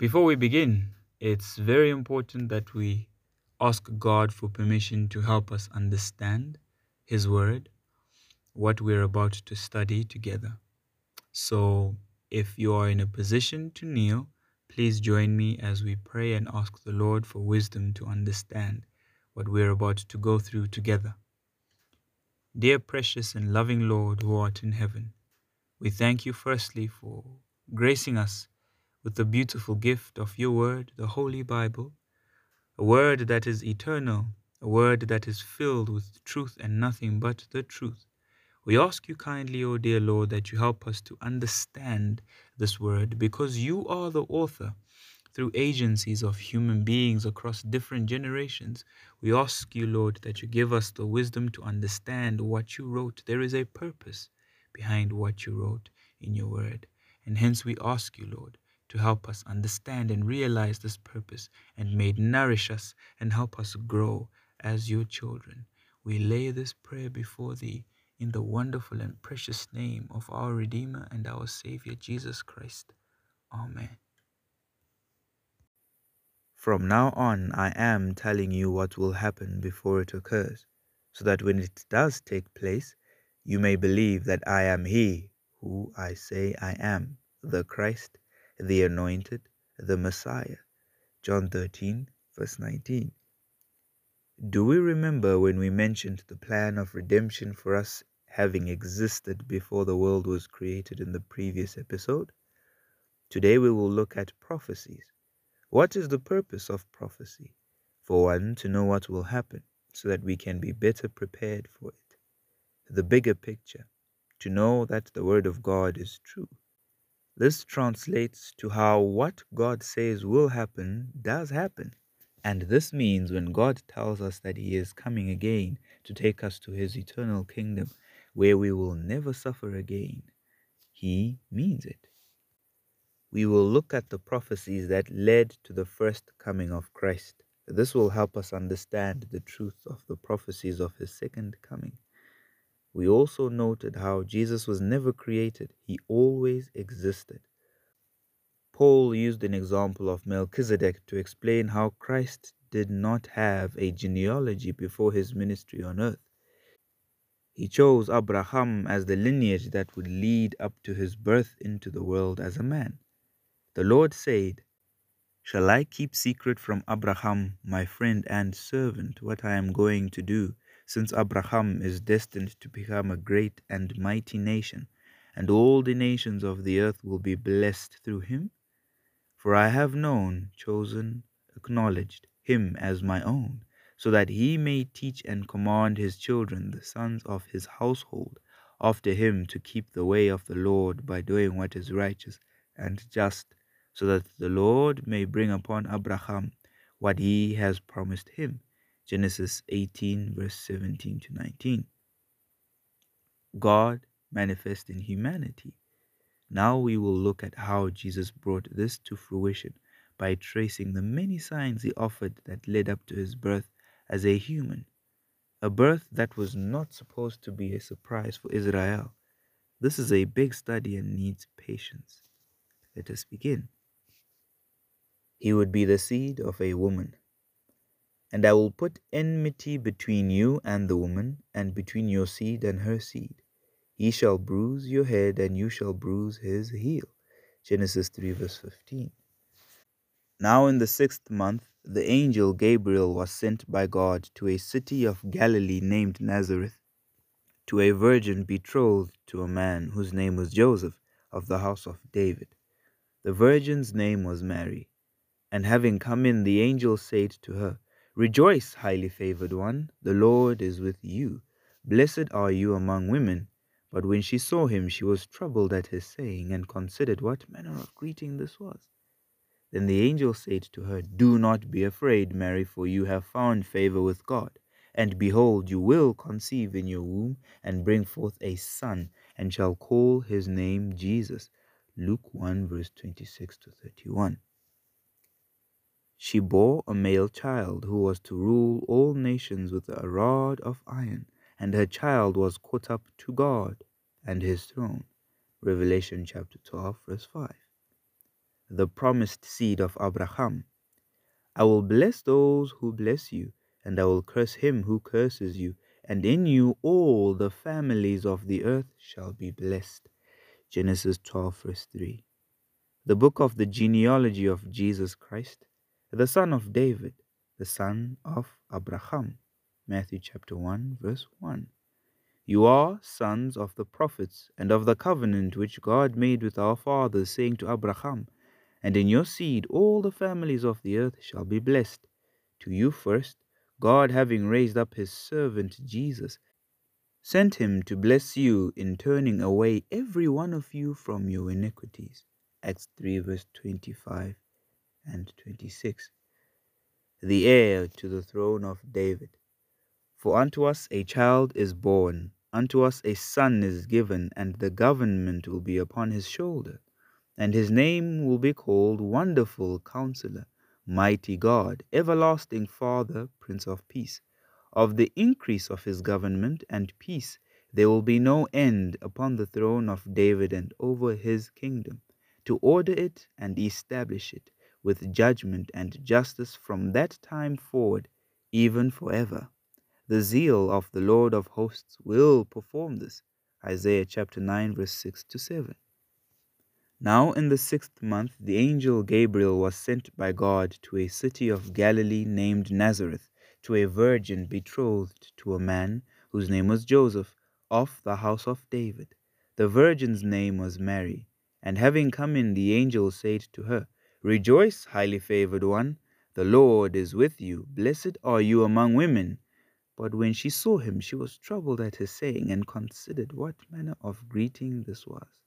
Before we begin, it's very important that we ask God for permission to help us understand His Word, what we're about to study together. So, if you are in a position to kneel, please join me as we pray and ask the Lord for wisdom to understand what we're about to go through together. Dear precious and loving Lord who art in heaven, we thank you firstly for gracing us with the beautiful gift of your word, the Holy Bible, a word that is eternal, a word that is filled with truth and nothing but the truth. We ask you kindly, O dear Lord, that you help us to understand this word because you are the author through agencies of human beings across different generations. We ask you, Lord, that you give us the wisdom to understand what you wrote. There is a purpose behind what you wrote in your word. And hence we ask you, Lord, to help us understand and realize this purpose and may nourish us and help us grow as your children. We lay this prayer before thee in the wonderful and precious name of our Redeemer and our Savior Jesus Christ. Amen. From now on, I am telling you what will happen before it occurs, so that when it does take place, you may believe that I am He who I say I am, the Christ, the Anointed, the Messiah. John 13, verse 19. Do we remember when we mentioned the plan of redemption for us having existed before the world was created in the previous episode? Today we will look at prophecies. What is the purpose of prophecy? For one, to know what will happen so that we can be better prepared for it. The bigger picture, to know that the Word of God is true. This translates to how what God says will happen does happen. And this means when God tells us that He is coming again to take us to His eternal kingdom where we will never suffer again, He means it we will look at the prophecies that led to the first coming of Christ. This will help us understand the truth of the prophecies of his second coming. We also noted how Jesus was never created, he always existed. Paul used an example of Melchizedek to explain how Christ did not have a genealogy before his ministry on earth. He chose Abraham as the lineage that would lead up to his birth into the world as a man. The Lord said, Shall I keep secret from Abraham, my friend and servant, what I am going to do, since Abraham is destined to become a great and mighty nation, and all the nations of the earth will be blessed through him? For I have known, chosen, acknowledged him as my own, so that he may teach and command his children, the sons of his household, after him to keep the way of the Lord by doing what is righteous and just so that the Lord may bring upon Abraham what he has promised him. Genesis 18, verse 17 to 19. God manifest in humanity. Now we will look at how Jesus brought this to fruition by tracing the many signs he offered that led up to his birth as a human. A birth that was not supposed to be a surprise for Israel. This is a big study and needs patience. Let us begin. He would be the seed of a woman. And I will put enmity between you and the woman, and between your seed and her seed. He shall bruise your head, and you shall bruise his heel. Genesis 3, verse 15. Now, in the sixth month, the angel Gabriel was sent by God to a city of Galilee named Nazareth, to a virgin betrothed to a man whose name was Joseph, of the house of David. The virgin's name was Mary. And having come in, the angel said to her, Rejoice, highly favored one, the Lord is with you. Blessed are you among women. But when she saw him, she was troubled at his saying, and considered what manner of greeting this was. Then the angel said to her, Do not be afraid, Mary, for you have found favor with God. And behold, you will conceive in your womb, and bring forth a son, and shall call his name Jesus. Luke 1, verse 26 to 31. She bore a male child who was to rule all nations with a rod of iron, and her child was caught up to God and his throne. Revelation chapter 12, verse 5. the promised seed of Abraham. I will bless those who bless you, and I will curse him who curses you, and in you all the families of the earth shall be blessed. Genesis 12, verse 3. The book of the genealogy of Jesus Christ, the son of David, the son of Abraham. Matthew chapter 1, verse 1. You are sons of the prophets and of the covenant which God made with our fathers, saying to Abraham, And in your seed all the families of the earth shall be blessed. To you first, God having raised up his servant Jesus, sent him to bless you in turning away every one of you from your iniquities. Acts 3, verse 25 and 26. The heir to the throne of David. For unto us a child is born, unto us a son is given, and the government will be upon his shoulder. And his name will be called Wonderful Counselor, Mighty God, Everlasting Father, Prince of Peace. Of the increase of his government and peace there will be no end upon the throne of David and over his kingdom, to order it and establish it with judgment and justice from that time forward, even forever. The zeal of the Lord of hosts will perform this. Isaiah chapter 9, verse 6 to 7. Now, in the sixth month, the angel Gabriel was sent by God to a city of Galilee named Nazareth, to a virgin betrothed to a man whose name was Joseph, of the house of David. The virgin's name was Mary. And having come in, the angel said to her, Rejoice, highly favored one, the Lord is with you. Blessed are you among women. But when she saw him, she was troubled at his saying, and considered what manner of greeting this was.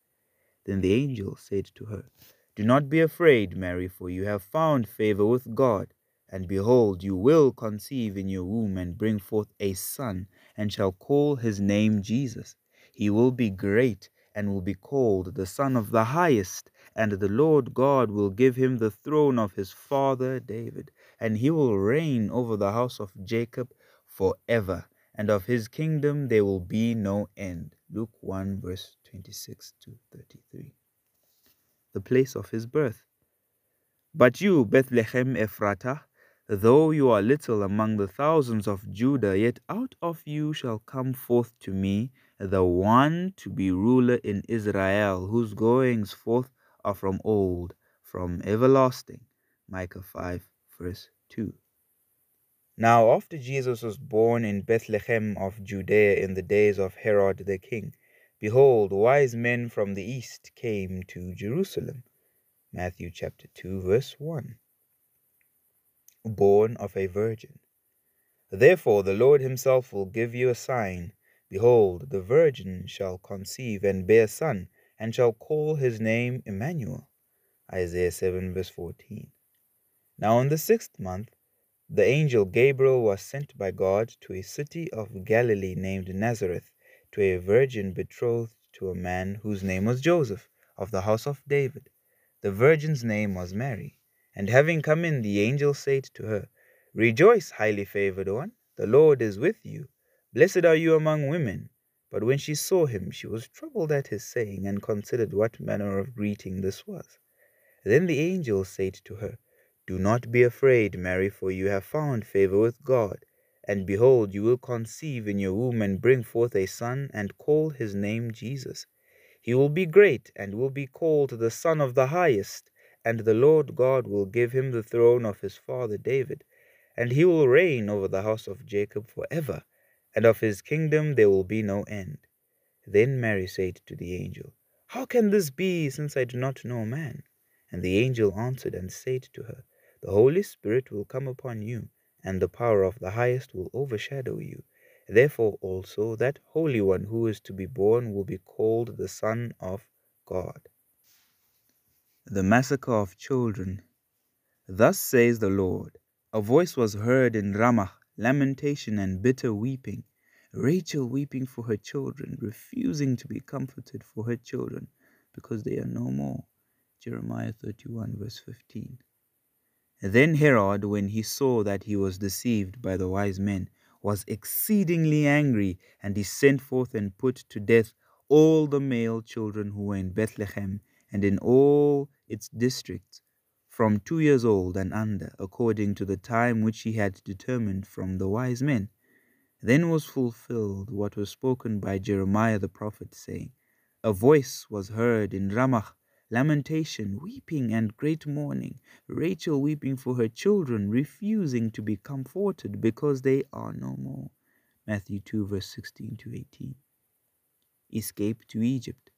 Then the angel said to her, Do not be afraid, Mary, for you have found favor with God. And behold, you will conceive in your womb and bring forth a son, and shall call his name Jesus. He will be great and will be called the Son of the Highest, and the Lord God will give him the throne of his father David, and he will reign over the house of Jacob forever, and of his kingdom there will be no end. Luke 1, verse 26 to 33. The place of his birth. But you, Bethlehem Ephratah, though you are little among the thousands of Judah, yet out of you shall come forth to me the one to be ruler in Israel, whose goings forth are from old, from everlasting. Micah 5, verse 2. Now, after Jesus was born in Bethlehem of Judea in the days of Herod the king, behold, wise men from the east came to Jerusalem. Matthew chapter 2, verse 1. Born of a virgin. Therefore, the Lord himself will give you a sign. Behold, the virgin shall conceive and bear a son, and shall call his name Emmanuel. Isaiah 7, verse 14. Now, in the sixth month, the angel Gabriel was sent by God to a city of Galilee named Nazareth, to a virgin betrothed to a man whose name was Joseph, of the house of David. The virgin's name was Mary. And having come in, the angel said to her, Rejoice, highly favored one, the Lord is with you. Blessed are you among women. But when she saw him, she was troubled at his saying, and considered what manner of greeting this was. Then the angel said to her, do not be afraid, Mary, for you have found favor with God. And behold, you will conceive in your womb and bring forth a son, and call his name Jesus. He will be great, and will be called the Son of the Highest. And the Lord God will give him the throne of his father David. And he will reign over the house of Jacob for ever, and of his kingdom there will be no end. Then Mary said to the angel, How can this be, since I do not know man? And the angel answered and said to her, the Holy Spirit will come upon you, and the power of the highest will overshadow you. Therefore also that Holy One who is to be born will be called the Son of God. The massacre of children. Thus says the Lord A voice was heard in Ramah, lamentation and bitter weeping. Rachel weeping for her children, refusing to be comforted for her children, because they are no more. Jeremiah 31, verse 15. Then Herod, when he saw that he was deceived by the wise men, was exceedingly angry, and he sent forth and put to death all the male children who were in Bethlehem and in all its districts, from two years old and under, according to the time which he had determined from the wise men. Then was fulfilled what was spoken by Jeremiah the prophet, saying, A voice was heard in Ramah, lamentation, weeping, and great mourning, Rachel weeping for her children, refusing to be comforted because they are no more. Matthew 2, verse 16 to 18. Escape to Egypt.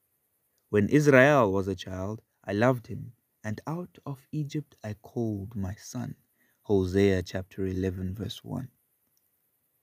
When Israel was a child, I loved him, and out of Egypt I called my son. Hosea chapter 11, verse 1.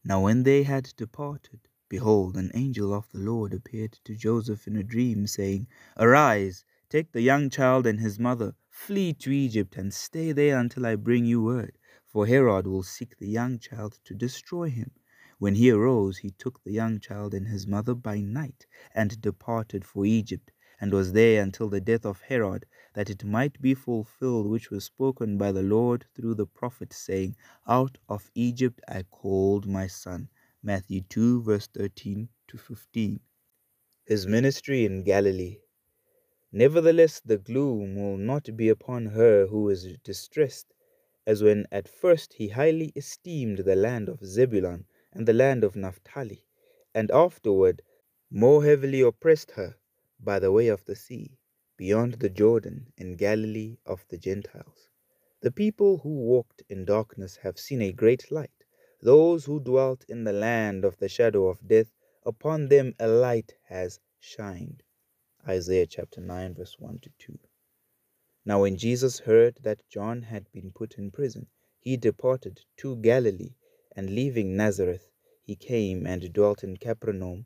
Now when they had departed, behold, an angel of the Lord appeared to Joseph in a dream, saying, Arise, take the young child and his mother, flee to Egypt, and stay there until I bring you word, for Herod will seek the young child to destroy him. When he arose, he took the young child and his mother by night, and departed for Egypt, and was there until the death of Herod, that it might be fulfilled which was spoken by the Lord through the prophet, saying, Out of Egypt I called my son. Matthew 2, verse 13 to 15. His ministry in Galilee. Nevertheless, the gloom will not be upon her who is distressed, as when at first he highly esteemed the land of Zebulun and the land of Naphtali, and afterward more heavily oppressed her by the way of the sea, beyond the Jordan, in Galilee of the Gentiles. The people who walked in darkness have seen a great light. Those who dwelt in the land of the shadow of death, upon them a light has shined. Isaiah chapter 9, verse 1 to 2. Now, when Jesus heard that John had been put in prison, he departed to Galilee and leaving Nazareth, he came and dwelt in Capernaum,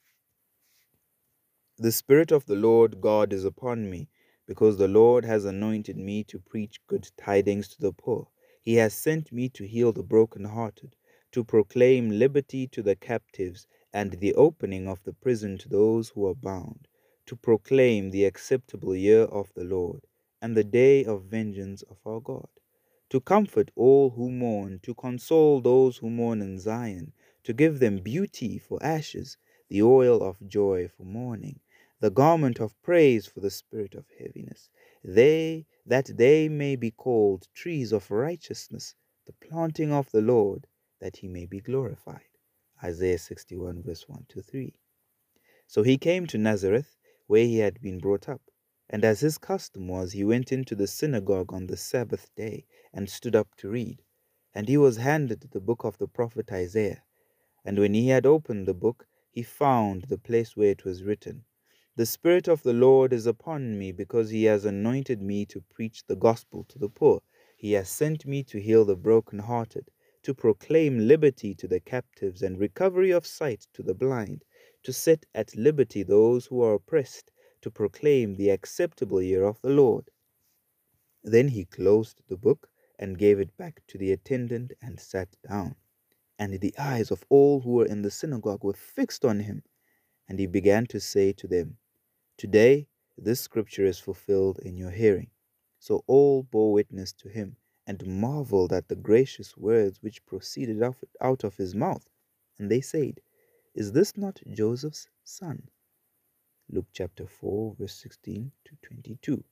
The Spirit of the Lord God is upon me, because the Lord has anointed me to preach good tidings to the poor. He has sent me to heal the brokenhearted, to proclaim liberty to the captives, and the opening of the prison to those who are bound, to proclaim the acceptable year of the Lord, and the day of vengeance of our God to comfort all who mourn, to console those who mourn in Zion, to give them beauty for ashes, the oil of joy for mourning, the garment of praise for the spirit of heaviness, they that they may be called trees of righteousness, the planting of the Lord, that he may be glorified. Isaiah 61 verse 1 to 3. So he came to Nazareth, where he had been brought up. And as his custom was, he went into the synagogue on the Sabbath day and stood up to read. And he was handed the book of the prophet Isaiah. And when he had opened the book, he found the place where it was written, The Spirit of the Lord is upon me, because he has anointed me to preach the gospel to the poor. He has sent me to heal the brokenhearted, to proclaim liberty to the captives and recovery of sight to the blind, to set at liberty those who are oppressed to proclaim the acceptable year of the Lord. Then he closed the book and gave it back to the attendant and sat down. And the eyes of all who were in the synagogue were fixed on him. And he began to say to them, Today this scripture is fulfilled in your hearing. So all bore witness to him and marveled at the gracious words which proceeded out of his mouth. And they said, Is this not Joseph's son? Luke chapter 4, verse 16 to 22.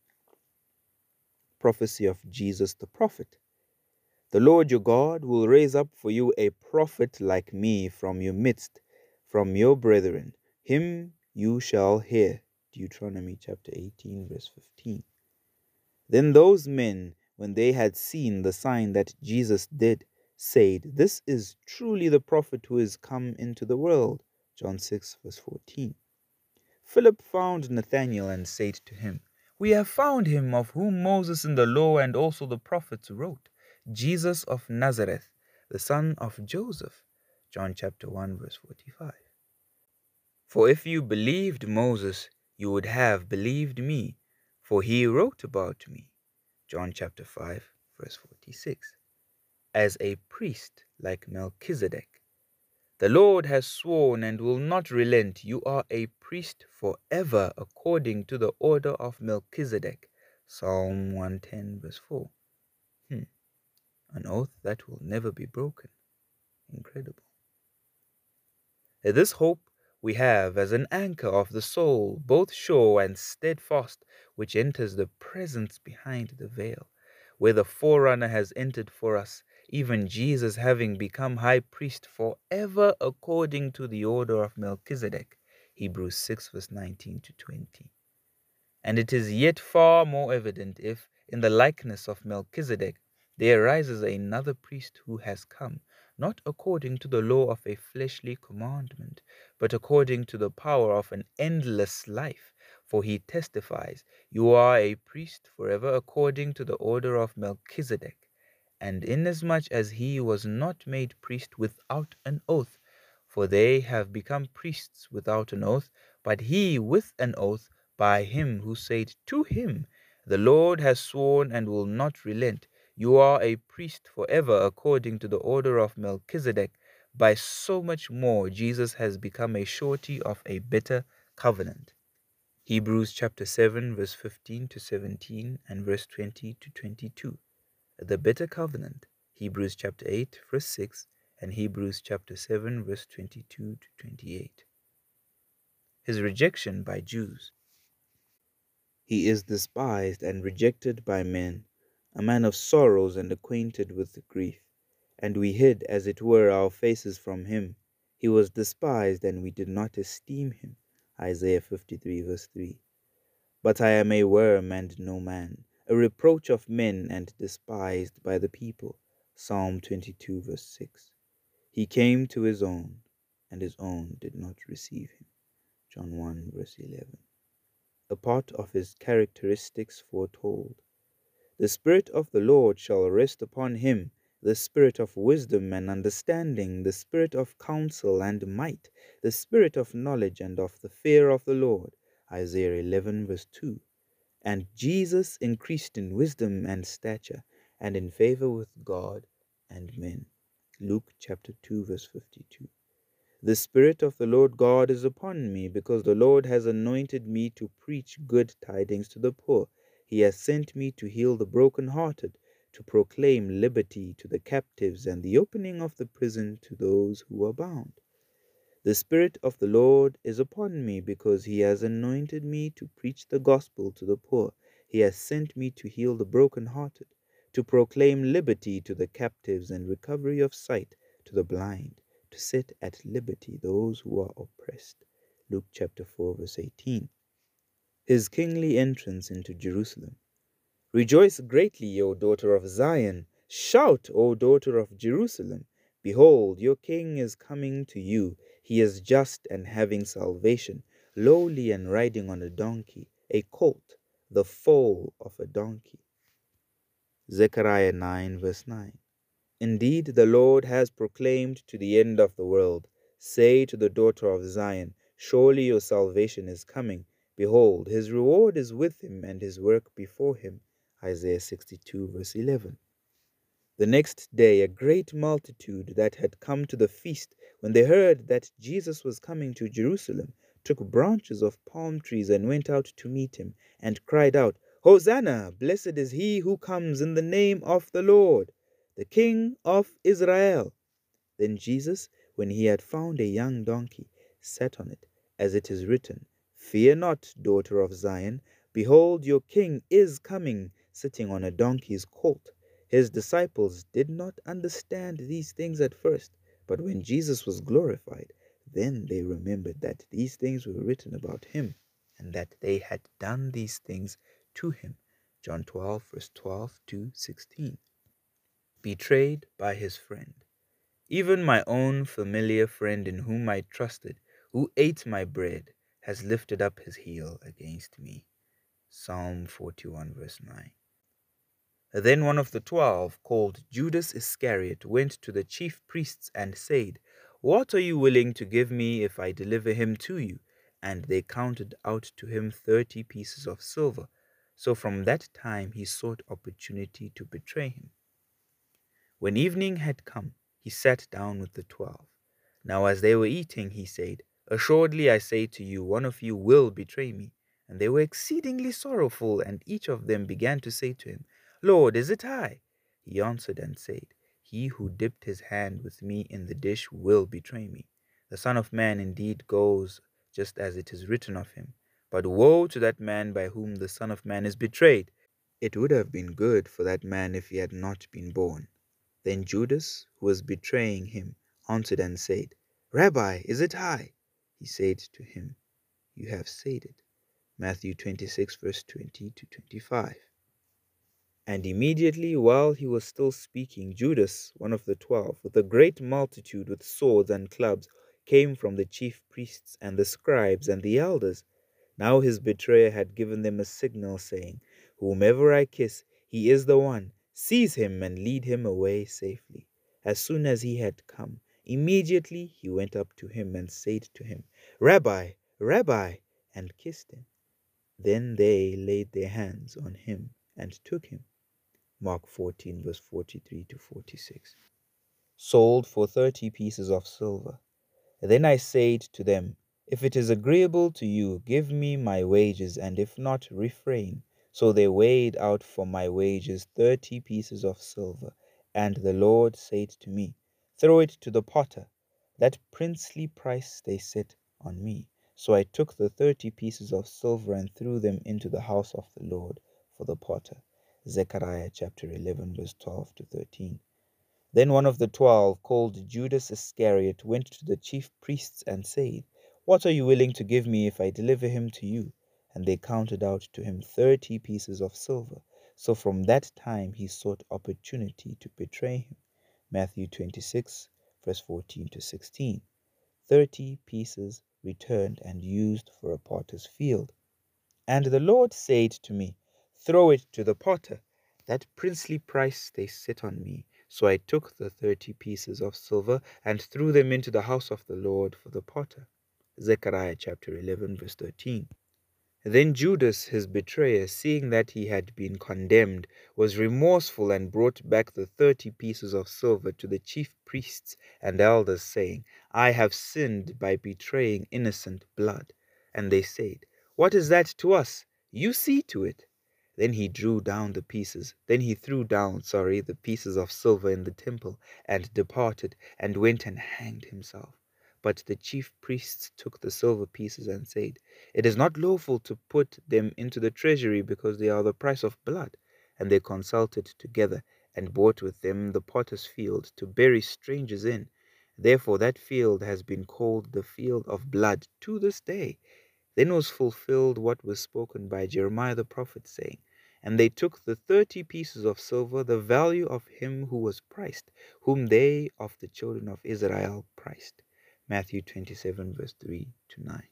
Prophecy of Jesus the prophet. The Lord your God will raise up for you a prophet like me from your midst, from your brethren. Him you shall hear. Deuteronomy chapter 18, verse 15. Then those men, when they had seen the sign that Jesus did, said, This is truly the prophet who is come into the world. John 6, verse 14. Philip found Nathanael and said to him, We have found him of whom Moses in the law and also the prophets wrote, Jesus of Nazareth, the son of Joseph. John chapter 1 verse 45. For if you believed Moses, you would have believed me, For he wrote about me, John chapter 5, verse 46, as a priest like Melchizedek. The Lord has sworn and will not relent. You are a priest forever according to the order of Melchizedek. Psalm 110, verse 4. Hmm. An oath that will never be broken. Incredible. This hope we have as an anchor of the soul, both sure and steadfast, which enters the presence behind the veil, where the forerunner has entered for us, even Jesus having become high priest forever according to the order of Melchizedek. Hebrews 6, verse 19 to 20. And it is yet far more evident if, in the likeness of Melchizedek, there arises another priest who has come, not according to the law of a fleshly commandment, but according to the power of an endless life. For he testifies, You are a priest forever according to the order of Melchizedek. And inasmuch as he was not made priest without an oath, for they have become priests without an oath, but he with an oath by him who said to him, The Lord has sworn and will not relent. You are a priest forever according to the order of Melchizedek. By so much more, Jesus has become a surety of a better covenant. Hebrews chapter 7, verse 15 to 17, and verse 20 to 22. The better covenant, Hebrews chapter 8, verse 6, and Hebrews chapter 7, verse 22 to 28. His rejection by Jews. He is despised and rejected by men a man of sorrows and acquainted with grief. And we hid, as it were, our faces from him. He was despised, and we did not esteem him. Isaiah 53, verse 3. But I am a worm and no man, a reproach of men and despised by the people. Psalm 22, verse 6. He came to his own, and his own did not receive him. John 1, verse 11. A part of his characteristics foretold. The Spirit of the Lord shall rest upon him, the Spirit of wisdom and understanding, the Spirit of counsel and might, the Spirit of knowledge and of the fear of the Lord. Isaiah 11, verse 2. And Jesus increased in wisdom and stature, and in favor with God and men. Luke chapter 2, verse 52. The Spirit of the Lord God is upon me, because the Lord has anointed me to preach good tidings to the poor. He has sent me to heal the broken-hearted, to proclaim liberty to the captives and the opening of the prison to those who are bound. The Spirit of the Lord is upon me because he has anointed me to preach the gospel to the poor. He has sent me to heal the broken-hearted, to proclaim liberty to the captives and recovery of sight to the blind, to set at liberty those who are oppressed. Luke chapter 4 verse 18 his kingly entrance into Jerusalem. Rejoice greatly, O daughter of Zion. Shout, O daughter of Jerusalem. Behold, your king is coming to you. He is just and having salvation, lowly and riding on a donkey, a colt, the foal of a donkey. Zechariah 9, verse 9. Indeed, the Lord has proclaimed to the end of the world, Say to the daughter of Zion, Surely your salvation is coming Behold, his reward is with him and his work before him. Isaiah 62, verse 11. The next day, a great multitude that had come to the feast, when they heard that Jesus was coming to Jerusalem, took branches of palm trees and went out to meet him, and cried out, Hosanna! Blessed is he who comes in the name of the Lord, the King of Israel. Then Jesus, when he had found a young donkey, sat on it, as it is written, Fear not, daughter of Zion. Behold, your king is coming, sitting on a donkey's colt. His disciples did not understand these things at first, but when Jesus was glorified, then they remembered that these things were written about him, and that they had done these things to him. John 12, verse 12 to 16. Betrayed by his friend. Even my own familiar friend in whom I trusted, who ate my bread, has lifted up his heel against me. Psalm 41, verse 9. Then one of the twelve, called Judas Iscariot, went to the chief priests and said, What are you willing to give me if I deliver him to you? And they counted out to him thirty pieces of silver. So from that time he sought opportunity to betray him. When evening had come, he sat down with the twelve. Now as they were eating, he said, Assuredly I say to you, one of you will betray me. And they were exceedingly sorrowful, and each of them began to say to him, Lord, is it I? He answered and said, He who dipped his hand with me in the dish will betray me. The Son of Man indeed goes just as it is written of him. But woe to that man by whom the Son of Man is betrayed. It would have been good for that man if he had not been born. Then Judas, who was betraying him, answered and said, Rabbi, is it I? He said to him, You have said it. Matthew 26, verse 20 to 25. And immediately while he was still speaking, Judas, one of the twelve, with a great multitude with swords and clubs, came from the chief priests and the scribes and the elders. Now his betrayer had given them a signal, saying, Whomever I kiss, he is the one. Seize him and lead him away safely. As soon as he had come, immediately he went up to him and said to him, Rabbi, Rabbi, and kissed him. Then they laid their hands on him and took him. Mark 14, verse 43 to 46. Sold for thirty pieces of silver. Then I said to them, if it is agreeable to you, give me my wages, and if not, refrain. So they weighed out for my wages thirty pieces of silver. And the Lord said to me, Throw it to the potter. That princely price they set on me. So I took the thirty pieces of silver and threw them into the house of the Lord for the potter. Zechariah chapter 11, verse 12 to 13. Then one of the twelve, called Judas Iscariot, went to the chief priests and said, what are you willing to give me if I deliver him to you? And they counted out to him thirty pieces of silver. So from that time he sought opportunity to betray him. Matthew 26, verse 14 to 16. Thirty pieces returned and used for a potter's field. And the Lord said to me, Throw it to the potter. That princely price they set on me. So I took the thirty pieces of silver and threw them into the house of the Lord for the potter. Zechariah chapter 11, verse 13. Then Judas, his betrayer, seeing that he had been condemned, was remorseful and brought back the thirty pieces of silver to the chief priests and elders, saying, I have sinned by betraying innocent blood. And they said, What is that to us? You see to it. Then he drew down the pieces, then he threw down, sorry, the pieces of silver in the temple, and departed, and went and hanged himself. But the chief priests took the silver pieces and said, It is not lawful to put them into the treasury because they are the price of blood. And they consulted together and bought with them the potter's field to bury strangers in. Therefore that field has been called the field of blood to this day. Then was fulfilled what was spoken by Jeremiah the prophet, saying, And they took the thirty pieces of silver, the value of him who was priced, whom they of the children of Israel priced. Matthew 27, verse 3 to 9.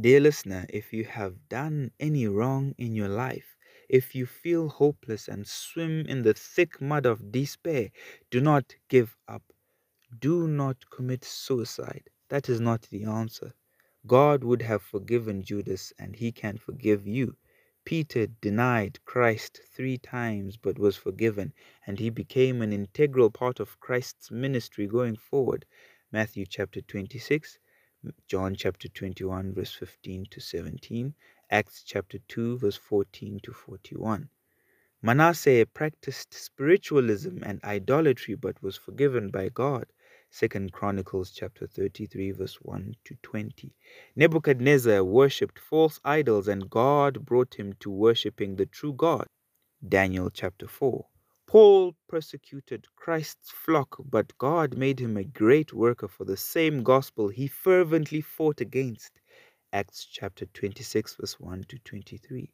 Dear listener, if you have done any wrong in your life, if you feel hopeless and swim in the thick mud of despair, do not give up. Do not commit suicide. That is not the answer. God would have forgiven Judas, and he can forgive you. Peter denied Christ three times but was forgiven, and he became an integral part of Christ's ministry going forward. Matthew chapter 26, John chapter 21, verse 15 to 17, Acts chapter 2, verse 14 to 41. Manasseh practiced spiritualism and idolatry but was forgiven by God. Second Chronicles chapter 33 verse 1 to 20. Nebuchadnezzar worshipped false idols and God brought him to worshipping the true God. Daniel chapter 4. Paul persecuted Christ's flock, but God made him a great worker for the same gospel he fervently fought against. Acts chapter 26, verse 1 to 23.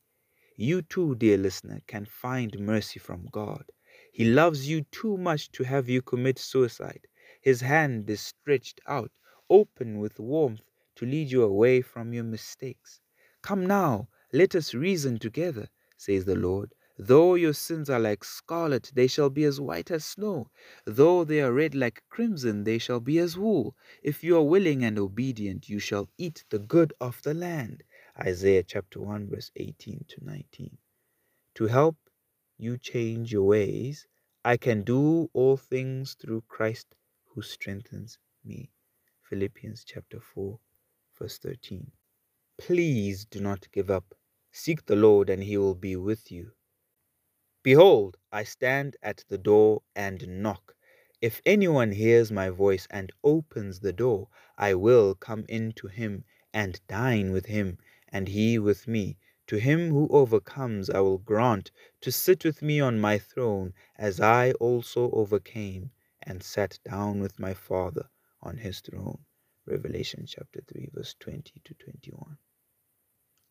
You too, dear listener, can find mercy from God. He loves you too much to have you commit suicide. His hand is stretched out, open with warmth, to lead you away from your mistakes. Come now, let us reason together, says the Lord. Though your sins are like scarlet, they shall be as white as snow. Though they are red like crimson, they shall be as wool. If you are willing and obedient, you shall eat the good of the land. Isaiah chapter 1, verse 18 to 19. To help you change your ways, I can do all things through Christ who strengthens me. Philippians chapter 4, verse 13. Please do not give up. Seek the Lord, and he will be with you. Behold, I stand at the door and knock. If anyone hears my voice and opens the door, I will come in to him and dine with him, and he with me. To him who overcomes, I will grant to sit with me on my throne, as I also overcame and sat down with my Father on his throne. Revelation chapter 3, verse 20 to 21.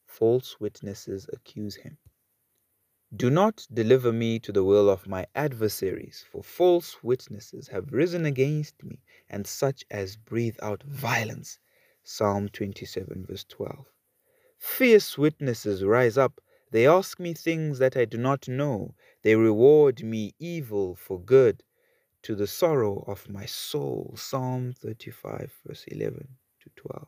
False witnesses accuse him. Do not deliver me to the will of my adversaries, for false witnesses have risen against me, and such as breathe out violence. Psalm 27, verse 12. Fierce witnesses rise up. They ask me things that I do not know. They reward me evil for good, to the sorrow of my soul. Psalm 35, verse 11 to 12.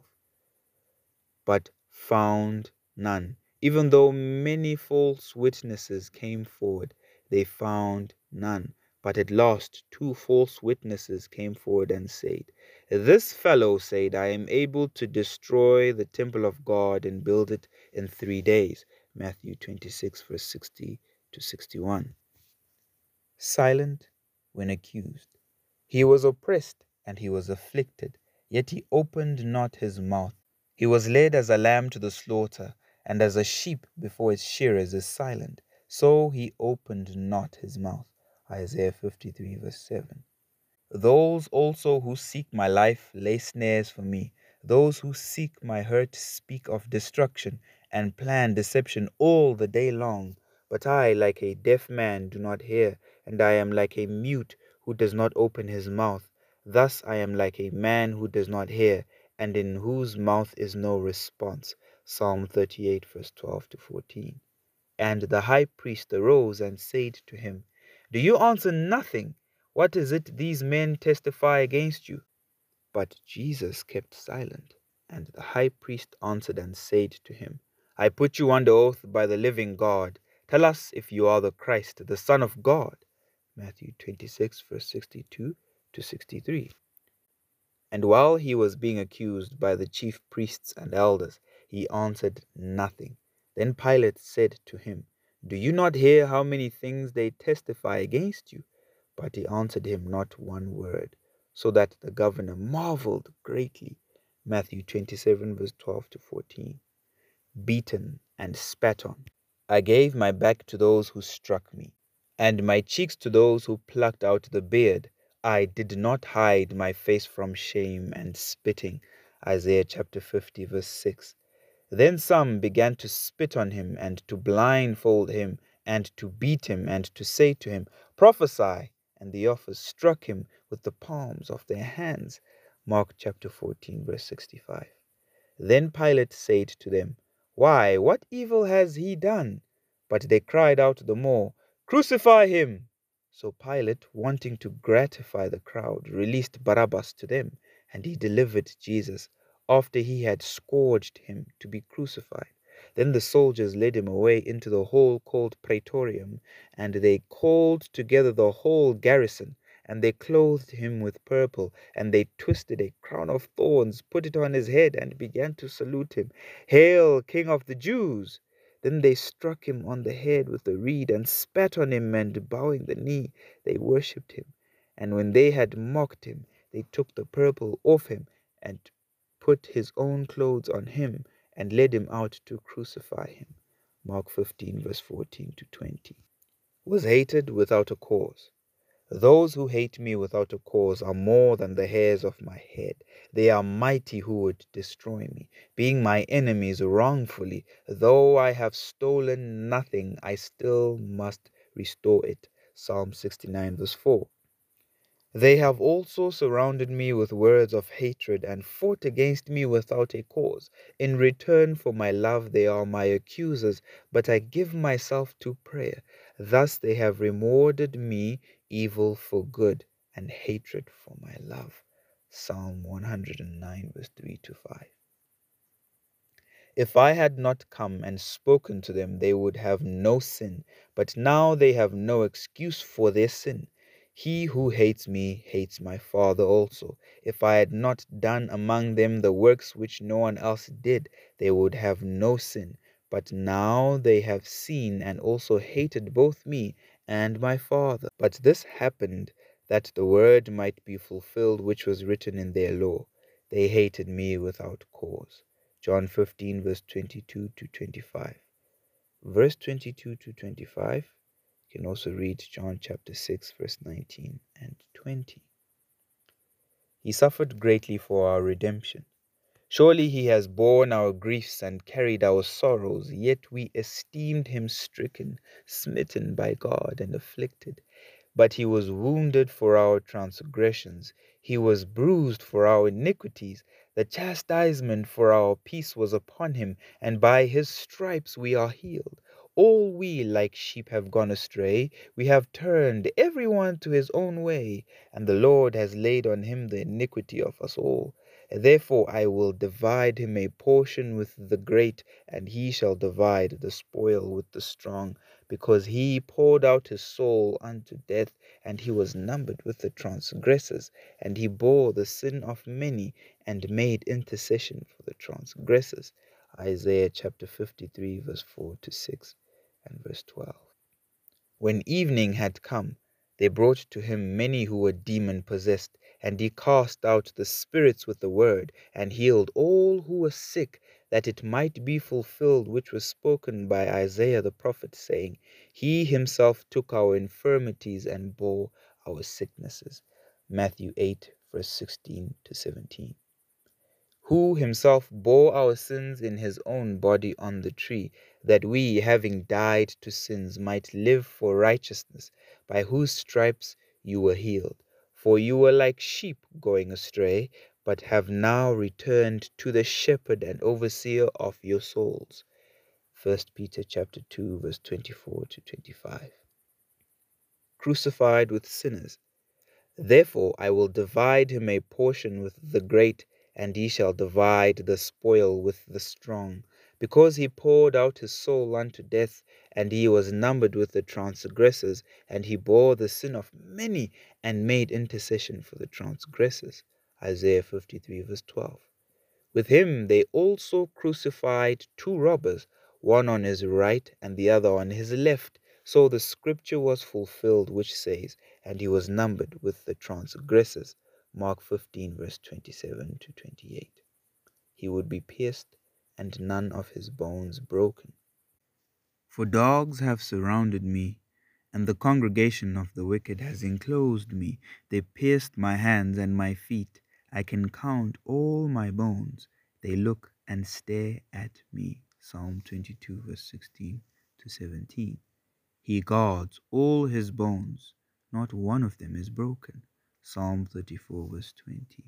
But found none. Even though many false witnesses came forward, they found none. But at last two false witnesses came forward and said, This fellow said, I am able to destroy the temple of God and build it in three days. Matthew 26, verse 60 to 61. Silent when accused. He was oppressed and he was afflicted, yet he opened not his mouth. He was led as a lamb to the slaughter and as a sheep before its shearers is silent, so he opened not his mouth. Isaiah 53, verse 7. Those also who seek my life lay snares for me. Those who seek my hurt speak of destruction and plan deception all the day long. But I, like a deaf man, do not hear, and I am like a mute who does not open his mouth. Thus I am like a man who does not hear, and in whose mouth is no response. Psalm 38, verse 12 to 14. And the high priest arose and said to him, Do you answer nothing? What is it these men testify against you? But Jesus kept silent. And the high priest answered and said to him, I put you under oath by the living God. Tell us if you are the Christ, the Son of God. Matthew 26, verse 62 to 63. And while he was being accused by the chief priests and elders, he answered nothing. Then Pilate said to him, Do you not hear how many things they testify against you? But he answered him not one word, so that the governor marveled greatly. Matthew 27, verse 12 to 14. Beaten and spat on. I gave my back to those who struck me, and my cheeks to those who plucked out the beard. I did not hide my face from shame and spitting. Isaiah chapter 50, verse 6. Then some began to spit on him, and to blindfold him, and to beat him, and to say to him, Prophesy. And the others struck him with the palms of their hands. Mark chapter 14, verse 65. Then Pilate said to them, Why, what evil has he done? But they cried out the more, Crucify him! So Pilate, wanting to gratify the crowd, released Barabbas to them, and he delivered Jesus after he had scourged him to be crucified. Then the soldiers led him away into the hall called Praetorium, and they called together the whole garrison, and they clothed him with purple, and they twisted a crown of thorns, put it on his head, and began to salute him, Hail, King of the Jews! Then they struck him on the head with a reed, and spat on him, and bowing the knee, they worshipped him. And when they had mocked him, they took the purple off him, and put his own clothes on him and led him out to crucify him. Mark 15, verse 14 to 20. Was hated without a cause. Those who hate me without a cause are more than the hairs of my head. They are mighty who would destroy me, being my enemies wrongfully. Though I have stolen nothing, I still must restore it. Psalm 69, verse 4. They have also surrounded me with words of hatred and fought against me without a cause. In return for my love, they are my accusers, but I give myself to prayer. Thus they have rewarded me evil for good and hatred for my love. Psalm 109, verse 3 to 5. If I had not come and spoken to them, they would have no sin, but now they have no excuse for their sin. He who hates me hates my Father also. If I had not done among them the works which no one else did, they would have no sin. But now they have seen and also hated both me and my Father. But this happened that the word might be fulfilled which was written in their law. They hated me without cause. John 15, verse 22 to 25. Verse 22 to 25. You can also read John chapter 6, verse 19 and 20. He suffered greatly for our redemption. Surely he has borne our griefs and carried our sorrows, yet we esteemed him stricken, smitten by God, and afflicted. But he was wounded for our transgressions, he was bruised for our iniquities. The chastisement for our peace was upon him, and by his stripes we are healed. All we like sheep have gone astray, we have turned every one to his own way, and the Lord has laid on him the iniquity of us all. Therefore I will divide him a portion with the great, and he shall divide the spoil with the strong, because he poured out his soul unto death, and he was numbered with the transgressors, and he bore the sin of many, and made intercession for the transgressors. Isaiah chapter 53, verse 4 to 6 and verse 12. When evening had come, they brought to him many who were demon possessed, and he cast out the spirits with the word, and healed all who were sick, that it might be fulfilled which was spoken by Isaiah the prophet, saying, He himself took our infirmities and bore our sicknesses. Matthew 8, verse 16 to 17 who himself bore our sins in his own body on the tree, that we, having died to sins, might live for righteousness, by whose stripes you were healed. For you were like sheep going astray, but have now returned to the shepherd and overseer of your souls. 1 Peter chapter 2 verse 24 to 25. Crucified with sinners. Therefore I will divide him a portion with the great and he shall divide the spoil with the strong. Because he poured out his soul unto death, and he was numbered with the transgressors, and he bore the sin of many, and made intercession for the transgressors. Isaiah 53, verse 12. With him they also crucified two robbers, one on his right and the other on his left. So the scripture was fulfilled, which says, And he was numbered with the transgressors. Mark 15, verse 27 to 28. He would be pierced and none of his bones broken. For dogs have surrounded me, and the congregation of the wicked has enclosed me. They pierced my hands and my feet. I can count all my bones. They look and stare at me. Psalm 22, verse 16 to 17. He guards all his bones, not one of them is broken. Psalm 34, verse 20.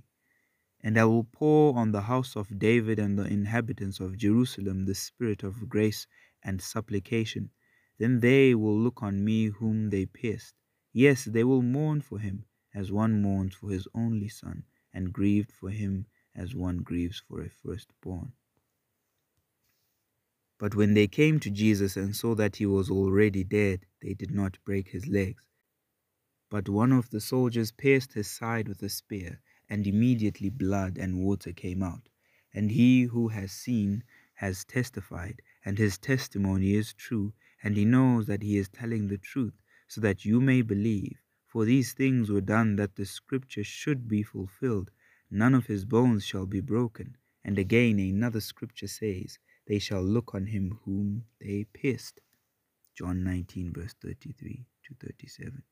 And I will pour on the house of David and the inhabitants of Jerusalem the spirit of grace and supplication. Then they will look on me whom they pierced. Yes, they will mourn for him as one mourns for his only son, and grieved for him as one grieves for a firstborn. But when they came to Jesus and saw that he was already dead, they did not break his legs. But one of the soldiers pierced his side with a spear, and immediately blood and water came out. And he who has seen has testified, and his testimony is true, and he knows that he is telling the truth, so that you may believe. For these things were done that the scripture should be fulfilled. None of his bones shall be broken. And again another scripture says, They shall look on him whom they pierced. John 19, verse 33 to 37.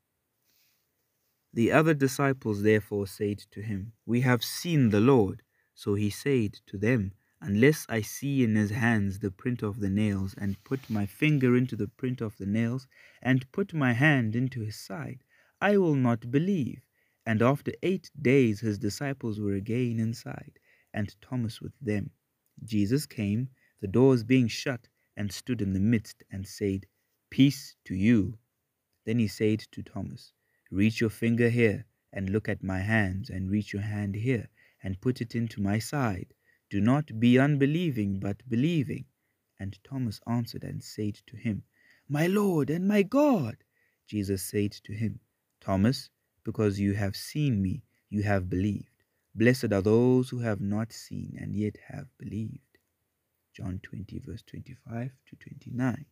The other disciples therefore said to him, We have seen the Lord. So he said to them, Unless I see in his hands the print of the nails, and put my finger into the print of the nails, and put my hand into his side, I will not believe. And after eight days his disciples were again inside, and Thomas with them. Jesus came, the doors being shut, and stood in the midst, and said, Peace to you. Then he said to Thomas, Reach your finger here and look at my hands, and reach your hand here and put it into my side. Do not be unbelieving, but believing. And Thomas answered and said to him, My Lord and my God. Jesus said to him, Thomas, because you have seen me, you have believed. Blessed are those who have not seen and yet have believed. John 20, verse 25 to 29.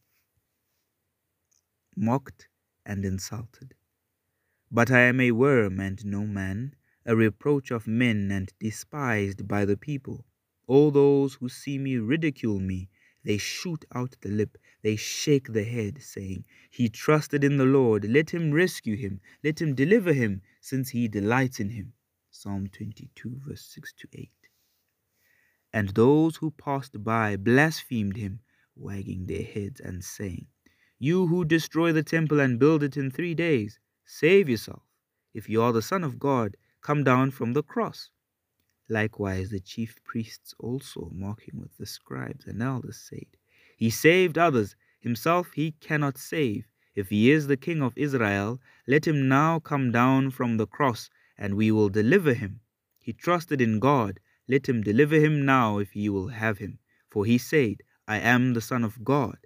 Mocked and insulted. But I am a worm and no man, a reproach of men and despised by the people. All those who see me ridicule me. They shoot out the lip, they shake the head, saying, He trusted in the Lord. Let him rescue him, let him deliver him, since he delights in him. Psalm 22, verse 6 to 8. And those who passed by blasphemed him, wagging their heads and saying, You who destroy the temple and build it in three days, save yourself. If you are the Son of God, come down from the cross. Likewise, the chief priests also, mocking with the scribes and elders, said, He saved others, himself he cannot save. If he is the king of Israel, let him now come down from the cross, and we will deliver him. He trusted in God, let him deliver him now if ye will have him. For he said, I am the Son of God.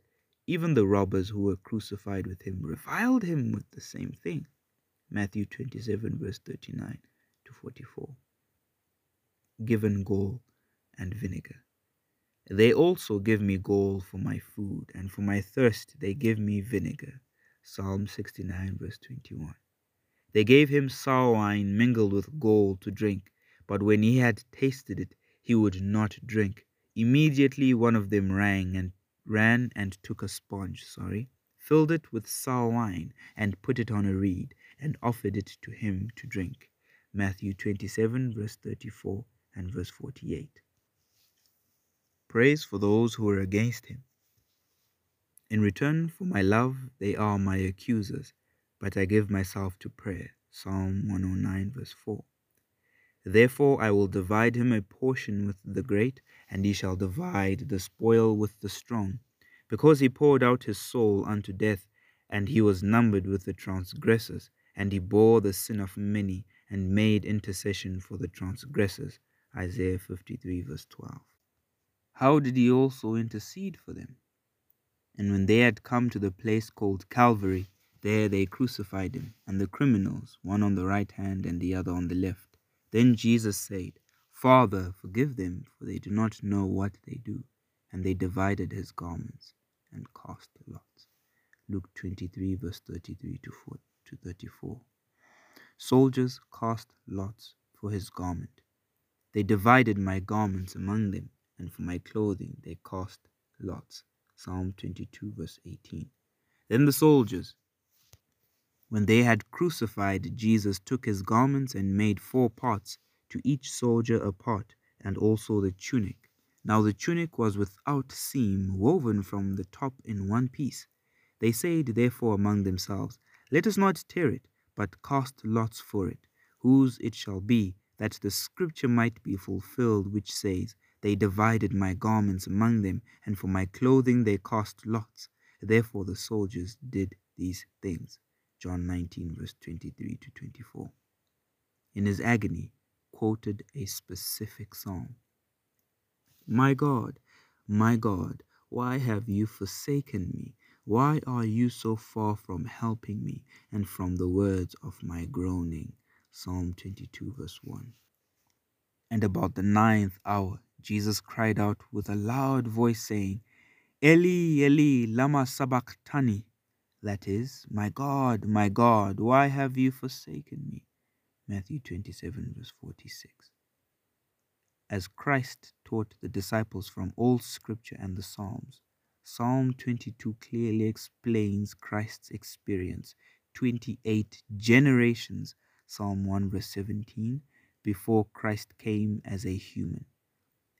Even the robbers who were crucified with him reviled him with the same thing. Matthew 27, verse 39 to 44 given gall and vinegar. They also give me gall for my food, and for my thirst they give me vinegar. Psalm 69, verse 21. They gave him sour wine mingled with gall to drink, but when he had tasted it, he would not drink. Immediately one of them rang and ran and took a sponge, sorry, filled it with sour wine, and put it on a reed, and offered it to him to drink. Matthew 27, verse 34 and verse 48. Prays for those who are against him. In return for my love, they are my accusers, but I give myself to prayer. Psalm 109, verse 4. Therefore I will divide him a portion with the great, and he shall divide the spoil with the strong, because he poured out his soul unto death, and he was numbered with the transgressors, and he bore the sin of many, and made intercession for the transgressors. Isaiah 53, verse 12. How did he also intercede for them? And when they had come to the place called Calvary, there they crucified him, and the criminals, one on the right hand and the other on the left. Then Jesus said, Father, forgive them, for they do not know what they do. And they divided his garments and cast lots. Luke 23, verse 33 to 34. Soldiers cast lots for his garment. They divided my garments among them, and for my clothing they cast lots. Psalm 22, verse 18. Then the soldiers, when they had crucified Jesus, took his garments and made four parts, to each soldier a part, and also the tunic. Now the tunic was without seam, woven from the top in one piece. They said therefore among themselves, Let us not tear it, but cast lots for it, whose it shall be, that the scripture might be fulfilled, which says, They divided my garments among them, and for my clothing they cast lots. Therefore the soldiers did these things. John 19, verse 23 to 24. In his agony, quoted a specific psalm My God, my God, why have you forsaken me? Why are you so far from helping me and from the words of my groaning? Psalm 22, verse 1. And about the ninth hour, Jesus cried out with a loud voice, saying, Eli, Eli, lama sabachthani. That is, My God, my God, why have you forsaken me? Matthew 27, verse 46. As Christ taught the disciples from all Scripture and the Psalms, Psalm 22 clearly explains Christ's experience 28 generations Psalm 1 verse 17, before Christ came as a human.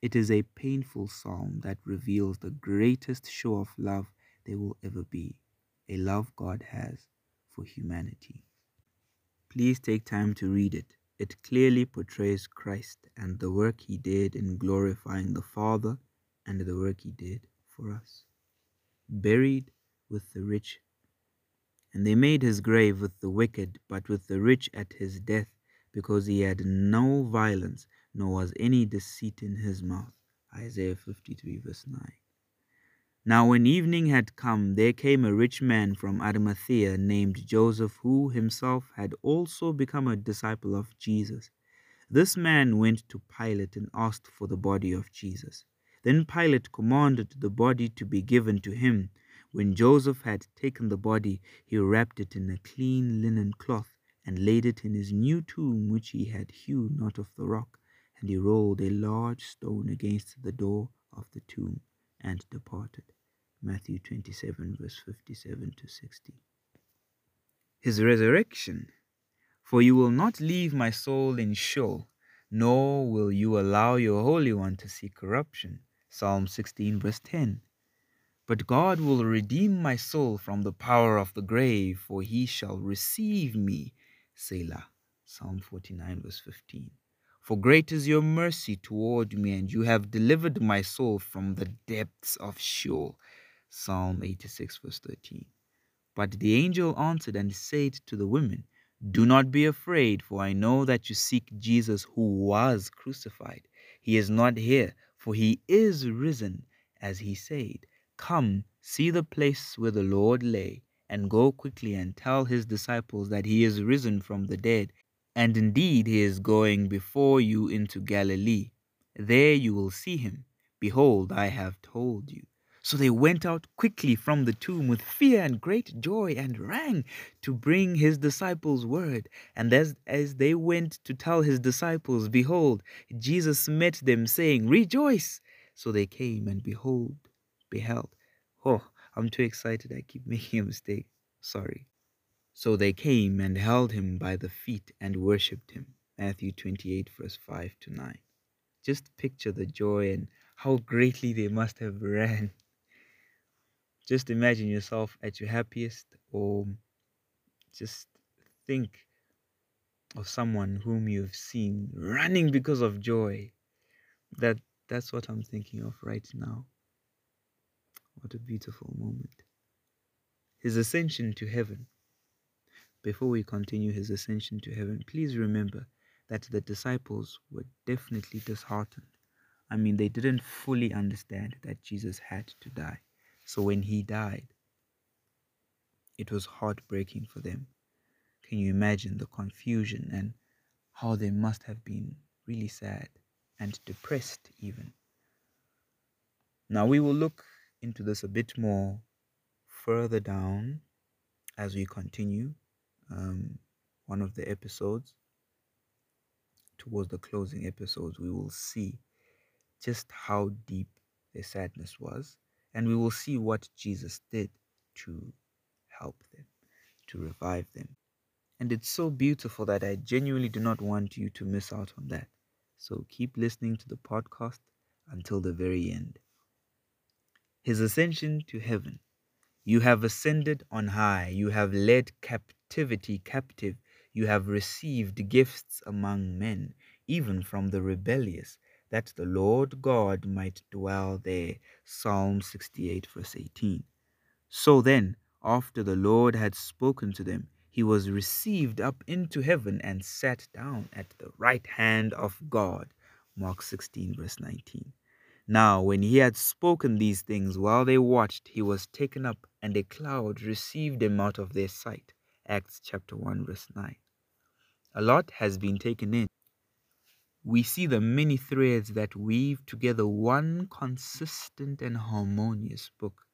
It is a painful psalm that reveals the greatest show of love there will ever be, a love God has for humanity. Please take time to read it. It clearly portrays Christ and the work he did in glorifying the Father and the work he did for us. Buried with the rich and they made his grave with the wicked, but with the rich at his death, because he had no violence, nor was any deceit in his mouth. Isaiah 53, verse 9. Now, when evening had come, there came a rich man from Arimathea named Joseph, who himself had also become a disciple of Jesus. This man went to Pilate and asked for the body of Jesus. Then Pilate commanded the body to be given to him. When Joseph had taken the body, he wrapped it in a clean linen cloth and laid it in his new tomb, which he had hewn out of the rock. And he rolled a large stone against the door of the tomb and departed. Matthew 27, verse 57 to 60. His resurrection. For you will not leave my soul in Sheol, nor will you allow your Holy One to see corruption. Psalm 16, verse 10. But God will redeem my soul from the power of the grave, for he shall receive me. Selah. Psalm 49, verse 15. For great is your mercy toward me, and you have delivered my soul from the depths of Sheol. Psalm 86, verse 13. But the angel answered and said to the women, Do not be afraid, for I know that you seek Jesus who was crucified. He is not here, for he is risen, as he said. Come, see the place where the Lord lay, and go quickly and tell his disciples that he is risen from the dead and indeed, he is going before you into Galilee. There you will see him. Behold, I have told you. So they went out quickly from the tomb with fear and great joy and rang to bring his disciples word. And as, as they went to tell his disciples, behold, Jesus met them, saying, Rejoice! So they came and behold, beheld. Oh, I'm too excited. I keep making a mistake. Sorry. So they came and held him by the feet and worshipped him. Matthew 28, verse 5 to 9. Just picture the joy and how greatly they must have ran. Just imagine yourself at your happiest, or just think of someone whom you've seen running because of joy. That that's what I'm thinking of right now. What a beautiful moment. His ascension to heaven before we continue his ascension to heaven, please remember that the disciples were definitely disheartened. I mean, they didn't fully understand that Jesus had to die. So when he died, it was heartbreaking for them. Can you imagine the confusion and how they must have been really sad and depressed, even? Now, we will look into this a bit more further down as we continue um, one of the episodes, towards the closing episodes, we will see just how deep their sadness was, and we will see what Jesus did to help them, to revive them. And it's so beautiful that I genuinely do not want you to miss out on that. So keep listening to the podcast until the very end. His ascension to heaven. You have ascended on high, you have led captivity captive, you have received gifts among men, even from the rebellious, that the Lord God might dwell there. Psalm 68, verse 18. So then, after the Lord had spoken to them, he was received up into heaven and sat down at the right hand of God. Mark 16, verse 19. Now, when he had spoken these things while they watched, he was taken up, and a cloud received him out of their sight. Acts chapter 1, verse 9. A lot has been taken in. We see the many threads that weave together one consistent and harmonious book,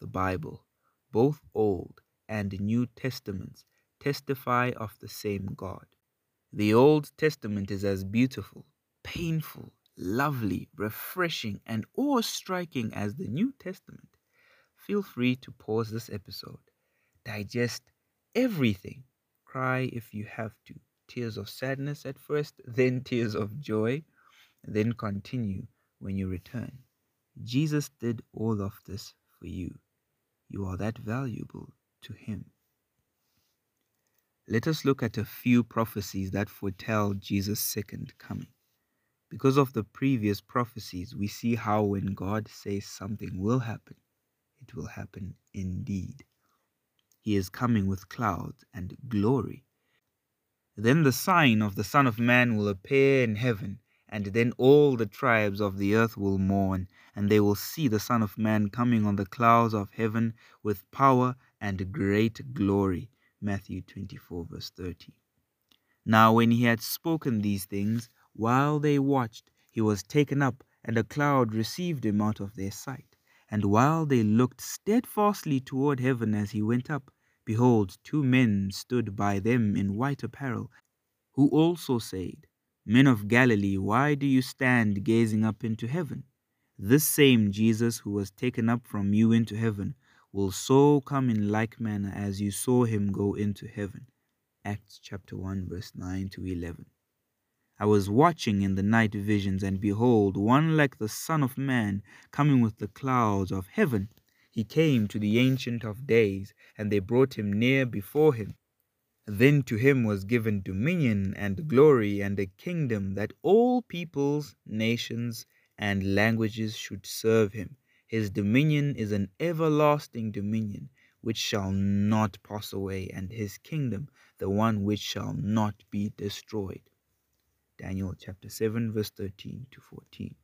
the Bible. Both Old and New Testaments testify of the same God. The Old Testament is as beautiful, painful, lovely, refreshing, and awe striking as the New Testament. Feel free to pause this episode, digest everything. Cry if you have to. Tears of sadness at first, then tears of joy, then continue when you return. Jesus did all of this for you. You are that valuable to Him. Let us look at a few prophecies that foretell Jesus' second coming. Because of the previous prophecies, we see how when God says something will happen, it will happen indeed. He is coming with clouds and glory. Then the sign of the Son of Man will appear in heaven, and then all the tribes of the earth will mourn, and they will see the Son of Man coming on the clouds of heaven with power and great glory. Matthew 24, verse 30. Now, when he had spoken these things, while they watched, he was taken up, and a cloud received him out of their sight. And while they looked steadfastly toward heaven as he went up, behold, two men stood by them in white apparel, who also said, Men of Galilee, why do you stand gazing up into heaven? This same Jesus who was taken up from you into heaven will so come in like manner as you saw him go into heaven. Acts chapter 1, verse 9 to 11. I was watching in the night visions, and behold, one like the Son of Man coming with the clouds of heaven. He came to the Ancient of Days, and they brought him near before him. Then to him was given dominion and glory and a kingdom that all peoples, nations, and languages should serve him. His dominion is an everlasting dominion which shall not pass away, and his kingdom the one which shall not be destroyed. Daniel chapter 7, verse 13 to 14.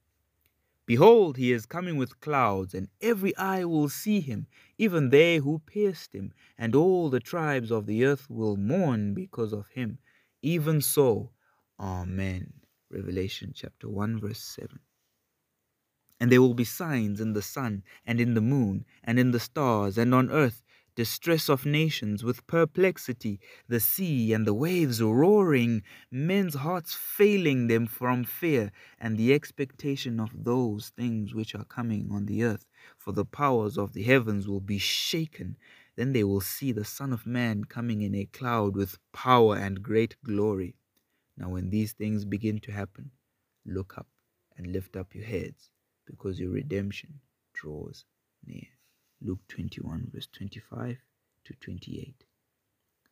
Behold, he is coming with clouds, and every eye will see him, even they who pierced him, and all the tribes of the earth will mourn because of him. Even so, Amen. Revelation chapter 1, verse 7. And there will be signs in the sun, and in the moon, and in the stars, and on earth distress of nations, with perplexity, the sea and the waves roaring, men's hearts failing them from fear and the expectation of those things which are coming on the earth. For the powers of the heavens will be shaken. Then they will see the Son of Man coming in a cloud with power and great glory. Now, when these things begin to happen, look up and lift up your heads, because your redemption draws near. Luke 21, verse 25 to 28.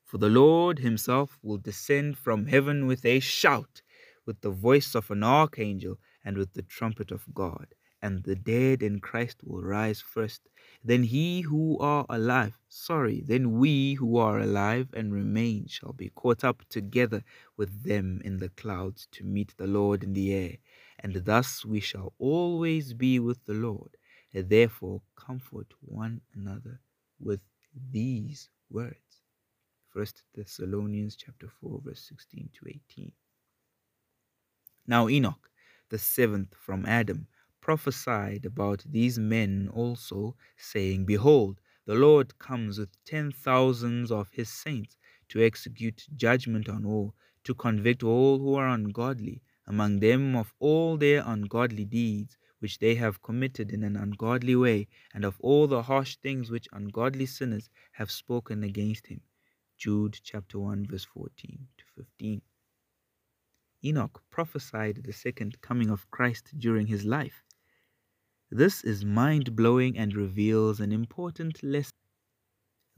For the Lord himself will descend from heaven with a shout, with the voice of an archangel, and with the trumpet of God. And the dead in Christ will rise first. Then he who are alive, sorry, then we who are alive and remain shall be caught up together with them in the clouds to meet the Lord in the air. And thus we shall always be with the Lord. Therefore, comfort one another with these words. First Thessalonians chapter 4, verse 16 to 18. Now Enoch, the seventh from Adam, prophesied about these men also, saying, Behold, the Lord comes with ten thousands of his saints to execute judgment on all, to convict all who are ungodly, among them of all their ungodly deeds which they have committed in an ungodly way, and of all the harsh things which ungodly sinners have spoken against him. Jude chapter 1 verse 14 to 15. Enoch prophesied the second coming of Christ during his life. This is mind blowing and reveals an important lesson.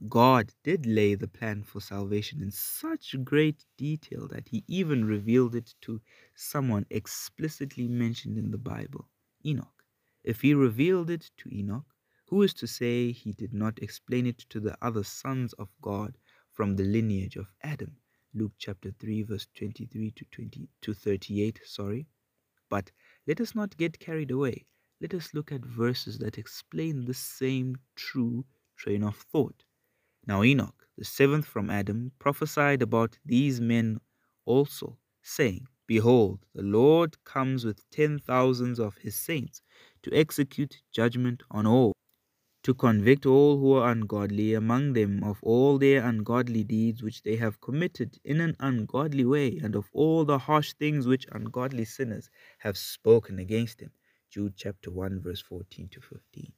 God did lay the plan for salvation in such great detail that he even revealed it to someone explicitly mentioned in the Bible. Enoch. If he revealed it to Enoch, who is to say he did not explain it to the other sons of God from the lineage of Adam? Luke chapter 3 verse 23 to 20 to 38, sorry. But let us not get carried away. Let us look at verses that explain the same true train of thought. Now Enoch, the seventh from Adam, prophesied about these men also, saying, Behold, the Lord comes with ten thousands of his saints to execute judgment on all, to convict all who are ungodly among them of all their ungodly deeds which they have committed in an ungodly way, and of all the harsh things which ungodly sinners have spoken against him. Jude chapter 1, verse 14 to 15.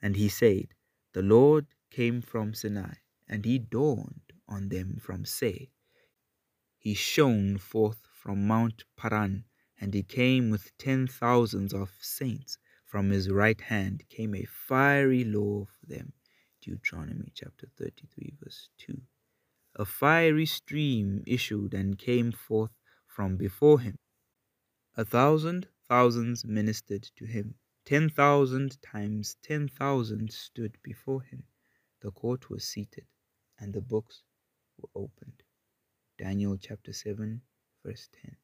And he said, The Lord came from Sinai, and he dawned on them from Seir. He shone forth from Mount Paran, and he came with ten thousands of saints. From his right hand came a fiery law for them. Deuteronomy chapter 33, verse 2. A fiery stream issued and came forth from before him. A thousand thousands ministered to him. Ten thousand times ten thousand stood before him. The court was seated, and the books were opened. Daniel chapter 7, verse 10.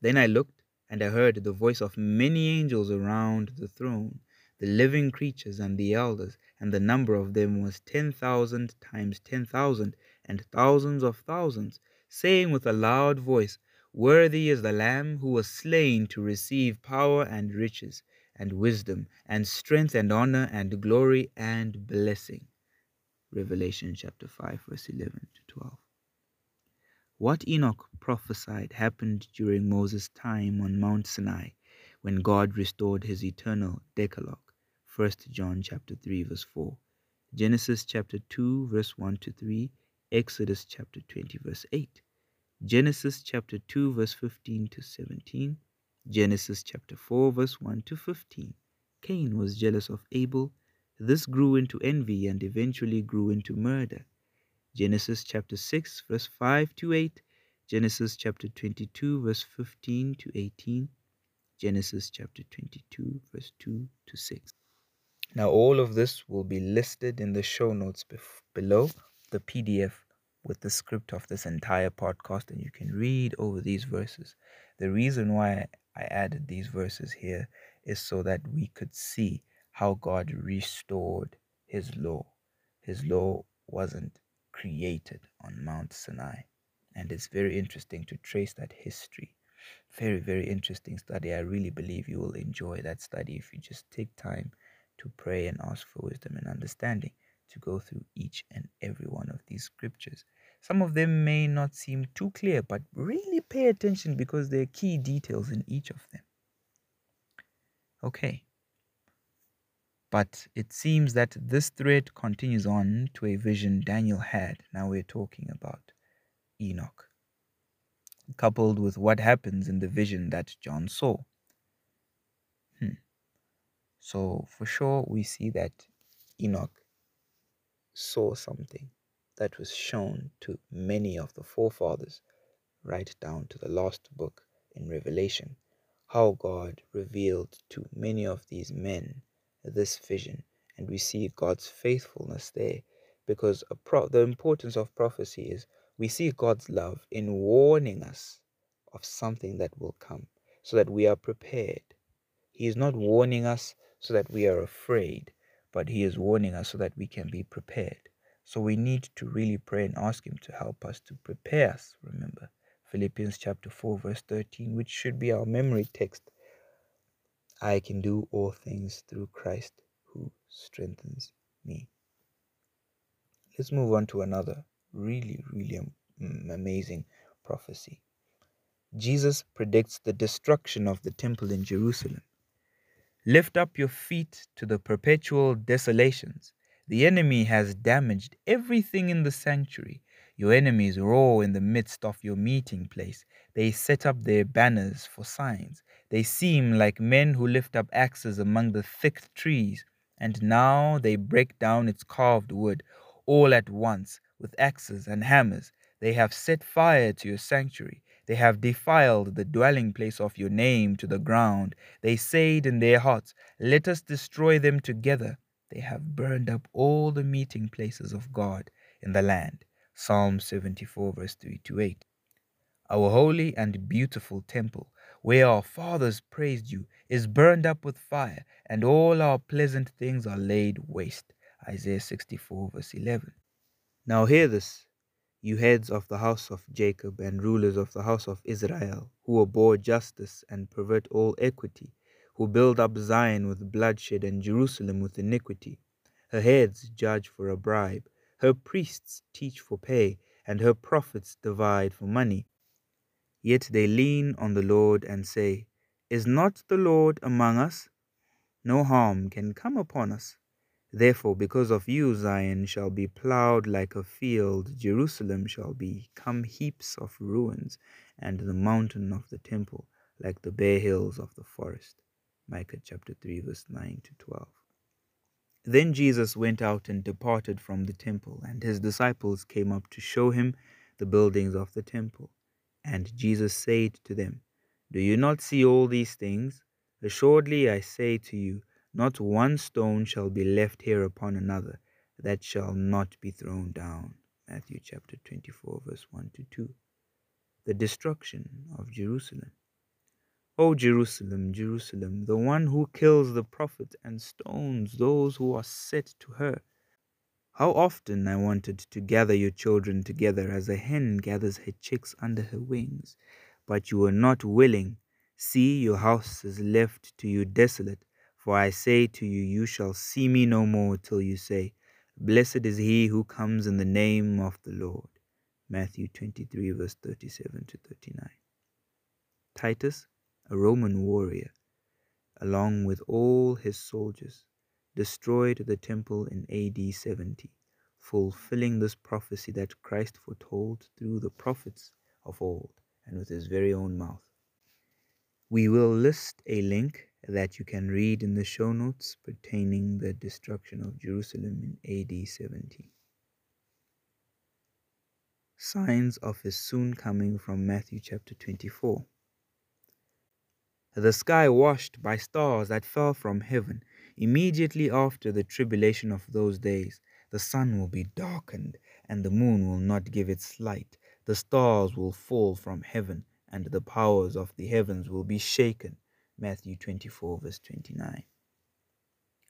Then I looked, and I heard the voice of many angels around the throne, the living creatures and the elders, and the number of them was ten thousand times ten thousand, and thousands of thousands, saying with a loud voice, Worthy is the Lamb who was slain to receive power and riches, and wisdom, and strength, and honor, and glory, and blessing. Revelation chapter 5, verse 11 to 12. What Enoch prophesied happened during Moses' time on Mount Sinai when God restored his eternal decalogue. 1 John chapter 3 verse 4, Genesis chapter 2 verse 1 to 3, Exodus chapter 20 verse 8, Genesis chapter 2 verse 15 to 17, Genesis chapter 4 verse 1 to 15. Cain was jealous of Abel this grew into envy and eventually grew into murder. Genesis chapter 6, verse 5 to 8, Genesis chapter 22, verse 15 to 18, Genesis chapter 22, verse 2 to 6. Now, all of this will be listed in the show notes below the PDF with the script of this entire podcast, and you can read over these verses. The reason why I added these verses here is so that we could see how God restored his law. His law wasn't created on Mount Sinai. And it's very interesting to trace that history. Very, very interesting study. I really believe you will enjoy that study if you just take time to pray and ask for wisdom and understanding to go through each and every one of these scriptures. Some of them may not seem too clear, but really pay attention because there are key details in each of them. Okay, but it seems that this thread continues on to a vision Daniel had. Now we're talking about Enoch, coupled with what happens in the vision that John saw. Hmm. So, for sure, we see that Enoch saw something that was shown to many of the forefathers, right down to the last book in Revelation, how God revealed to many of these men this vision and we see God's faithfulness there because pro- the importance of prophecy is we see God's love in warning us of something that will come so that we are prepared. He is not warning us so that we are afraid, but He is warning us so that we can be prepared. So we need to really pray and ask Him to help us to prepare us. Remember, Philippians chapter 4, verse 13, which should be our memory text I can do all things through Christ who strengthens me. Let's move on to another really, really mm, amazing prophecy. Jesus predicts the destruction of the temple in Jerusalem. Lift up your feet to the perpetual desolations. The enemy has damaged everything in the sanctuary. Your enemies roar in the midst of your meeting place. They set up their banners for signs. They seem like men who lift up axes among the thick trees, and now they break down its carved wood all at once with axes and hammers. They have set fire to your sanctuary. They have defiled the dwelling place of your name to the ground. They said in their hearts, Let us destroy them together. They have burned up all the meeting places of God in the land. Psalm 74, verse 3 to 8. Our holy and beautiful temple where our fathers praised you, is burned up with fire, and all our pleasant things are laid waste. Isaiah 64, verse 11. Now hear this, you heads of the house of Jacob and rulers of the house of Israel, who abhor justice and pervert all equity, who build up Zion with bloodshed and Jerusalem with iniquity. Her heads judge for a bribe, her priests teach for pay, and her prophets divide for money. Yet they lean on the Lord and say, Is not the Lord among us? No harm can come upon us. Therefore, because of you, Zion shall be plowed like a field, Jerusalem shall become heaps of ruins, and the mountain of the temple like the bare hills of the forest. Micah chapter 3, verse 9 to 12. Then Jesus went out and departed from the temple, and his disciples came up to show him the buildings of the temple. And Jesus said to them, Do you not see all these things? Assuredly I say to you, not one stone shall be left here upon another that shall not be thrown down. Matthew chapter 24, verse 1 to 2. The destruction of Jerusalem. O Jerusalem, Jerusalem, the one who kills the prophets and stones those who are set to her. How often I wanted to gather your children together as a hen gathers her chicks under her wings, but you were not willing. See, your house is left to you desolate. For I say to you, you shall see me no more till you say, Blessed is he who comes in the name of the Lord. Matthew 23, verse 37 to 39. Titus, a Roman warrior, along with all his soldiers, destroyed the temple in AD 70, fulfilling this prophecy that Christ foretold through the prophets of old and with his very own mouth. We will list a link that you can read in the show notes pertaining the destruction of Jerusalem in AD 70. Signs of his soon coming from Matthew chapter 24. The sky washed by stars that fell from heaven. Immediately after the tribulation of those days, the sun will be darkened, and the moon will not give its light. The stars will fall from heaven, and the powers of the heavens will be shaken. Matthew 24, verse 29.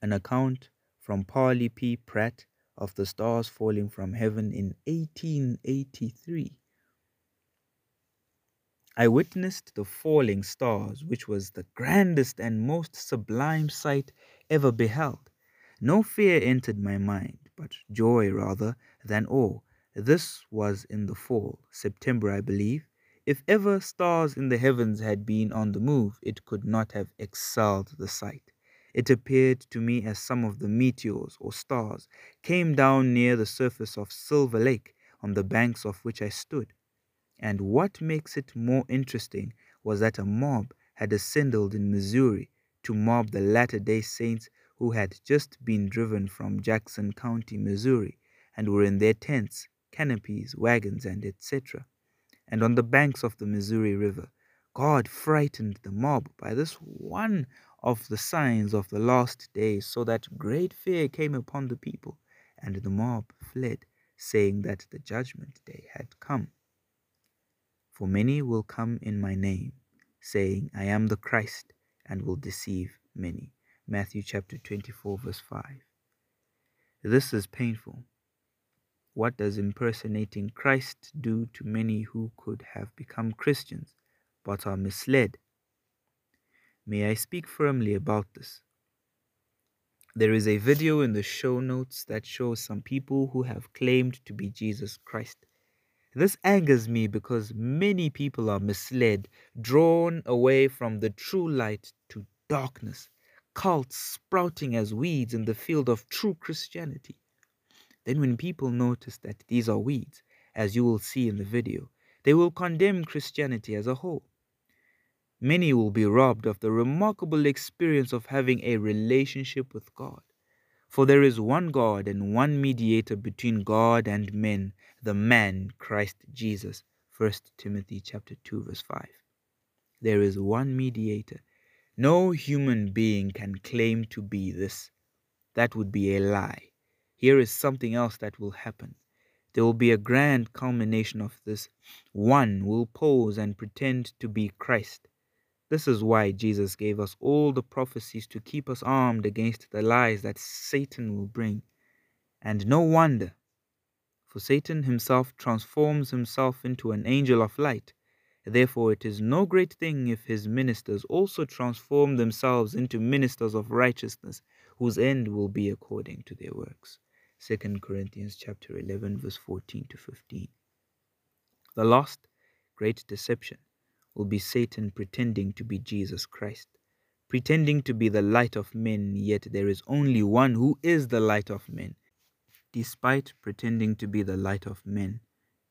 An account from Parley P. Pratt of the stars falling from heaven in 1883. I witnessed the falling stars, which was the grandest and most sublime sight ever beheld. No fear entered my mind, but joy rather than awe. This was in the fall, September, I believe, if ever stars in the heavens had been on the move, it could not have excelled the sight. It appeared to me as some of the meteors or stars came down near the surface of Silver Lake, on the banks of which I stood. And what makes it more interesting was that a mob had assembled in Missouri to mob the Latter day Saints who had just been driven from Jackson County, Missouri, and were in their tents, canopies, wagons, and etc and on the banks of the Missouri River. God frightened the mob by this one of the signs of the last days, so that great fear came upon the people, and the mob fled, saying that the judgment day had come. For many will come in my name, saying, I am the Christ, and will deceive many. Matthew chapter 24, verse 5. This is painful what does impersonating Christ do to many who could have become Christians but are misled? May I speak firmly about this? There is a video in the show notes that shows some people who have claimed to be Jesus Christ. This angers me because many people are misled, drawn away from the true light to darkness, cults sprouting as weeds in the field of true Christianity. Then when people notice that these are weeds, as you will see in the video, they will condemn Christianity as a whole. Many will be robbed of the remarkable experience of having a relationship with God. For there is one God and one mediator between God and men, the man Christ Jesus. 1 Timothy chapter 2 verse 5. There is one mediator. No human being can claim to be this. That would be a lie. Here is something else that will happen. There will be a grand culmination of this. One will pose and pretend to be Christ. This is why Jesus gave us all the prophecies to keep us armed against the lies that Satan will bring. And no wonder, for Satan himself transforms himself into an angel of light. Therefore, it is no great thing if his ministers also transform themselves into ministers of righteousness, whose end will be according to their works. 2 Corinthians chapter 11 verse 14 to 15. The last great deception will be Satan pretending to be Jesus Christ, pretending to be the light of men, yet there is only one who is the light of men. Despite pretending to be the light of men,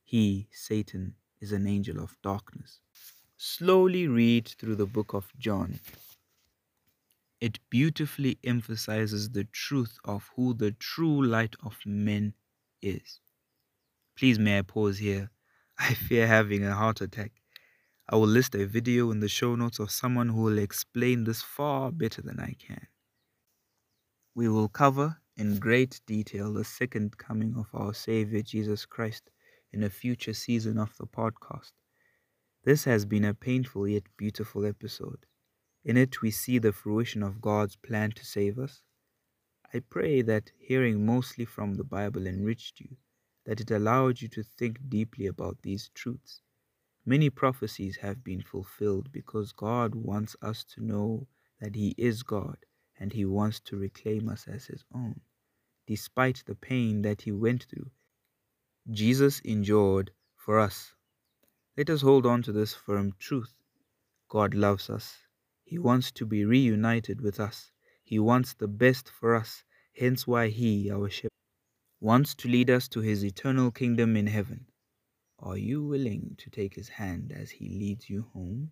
he, Satan, is an angel of darkness. Slowly read through the book of John it beautifully emphasizes the truth of who the true light of men is. Please, may I pause here? I fear having a heart attack. I will list a video in the show notes of someone who will explain this far better than I can. We will cover in great detail the second coming of our Savior Jesus Christ in a future season of the podcast. This has been a painful yet beautiful episode. In it, we see the fruition of God's plan to save us. I pray that hearing mostly from the Bible enriched you, that it allowed you to think deeply about these truths. Many prophecies have been fulfilled because God wants us to know that He is God and He wants to reclaim us as His own. Despite the pain that He went through, Jesus endured for us. Let us hold on to this firm truth. God loves us. He wants to be reunited with us. He wants the best for us, hence why He, our shepherd, wants to lead us to His eternal kingdom in heaven. Are you willing to take His hand as He leads you home?